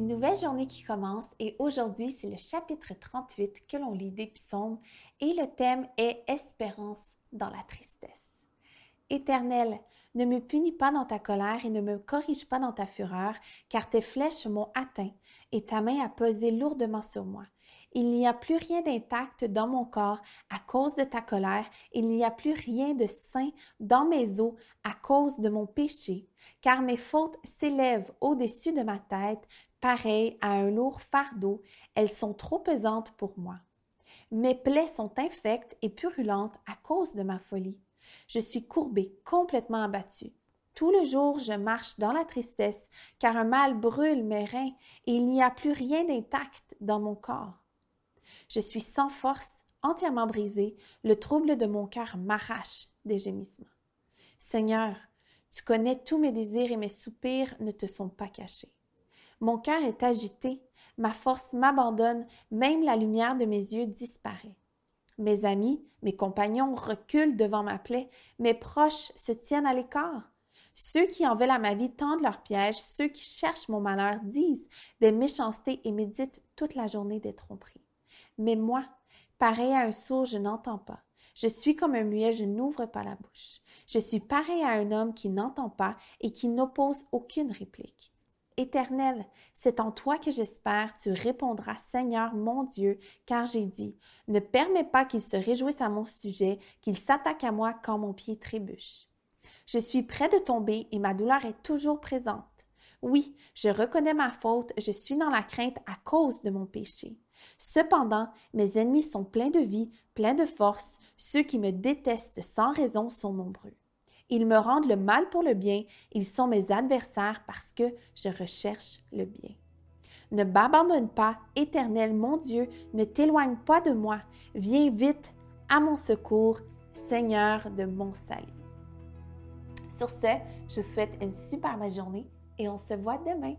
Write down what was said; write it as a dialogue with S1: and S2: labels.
S1: nouvelle journée qui commence et aujourd'hui c'est le chapitre 38 que l'on lit des psaumes et le thème est Espérance dans la tristesse. Éternel, ne me punis pas dans ta colère et ne me corrige pas dans ta fureur, car tes flèches m'ont atteint et ta main a pesé lourdement sur moi. Il n'y a plus rien d'intact dans mon corps à cause de ta colère, il n'y a plus rien de sain dans mes os à cause de mon péché, car mes fautes s'élèvent au-dessus de ma tête, pareilles à un lourd fardeau, elles sont trop pesantes pour moi. Mes plaies sont infectes et purulentes à cause de ma folie. Je suis courbée, complètement abattue. Tout le jour, je marche dans la tristesse, car un mal brûle mes reins et il n'y a plus rien d'intact dans mon corps. Je suis sans force, entièrement brisée, le trouble de mon cœur m'arrache des gémissements. Seigneur, tu connais tous mes désirs et mes soupirs ne te sont pas cachés. Mon cœur est agité, ma force m'abandonne, même la lumière de mes yeux disparaît. Mes amis, mes compagnons reculent devant ma plaie, mes proches se tiennent à l'écart. Ceux qui en veulent à ma vie tendent leurs pièges, ceux qui cherchent mon malheur disent des méchancetés et méditent toute la journée des tromperies. Mais moi, pareil à un sourd, je n'entends pas. Je suis comme un muet, je n'ouvre pas la bouche. Je suis pareil à un homme qui n'entend pas et qui n'oppose aucune réplique. Éternel, c'est en toi que j'espère, tu répondras, Seigneur mon Dieu, car j'ai dit, ne permets pas qu'il se réjouisse à mon sujet, qu'il s'attaque à moi quand mon pied trébuche. Je suis près de tomber et ma douleur est toujours présente. Oui, je reconnais ma faute, je suis dans la crainte à cause de mon péché. Cependant, mes ennemis sont pleins de vie, pleins de force, ceux qui me détestent sans raison sont nombreux. Ils me rendent le mal pour le bien, ils sont mes adversaires parce que je recherche le bien. Ne m'abandonne pas, Éternel mon Dieu, ne t'éloigne pas de moi, viens vite à mon secours, Seigneur de mon salut. Sur ce, je souhaite une super belle journée et on se voit demain.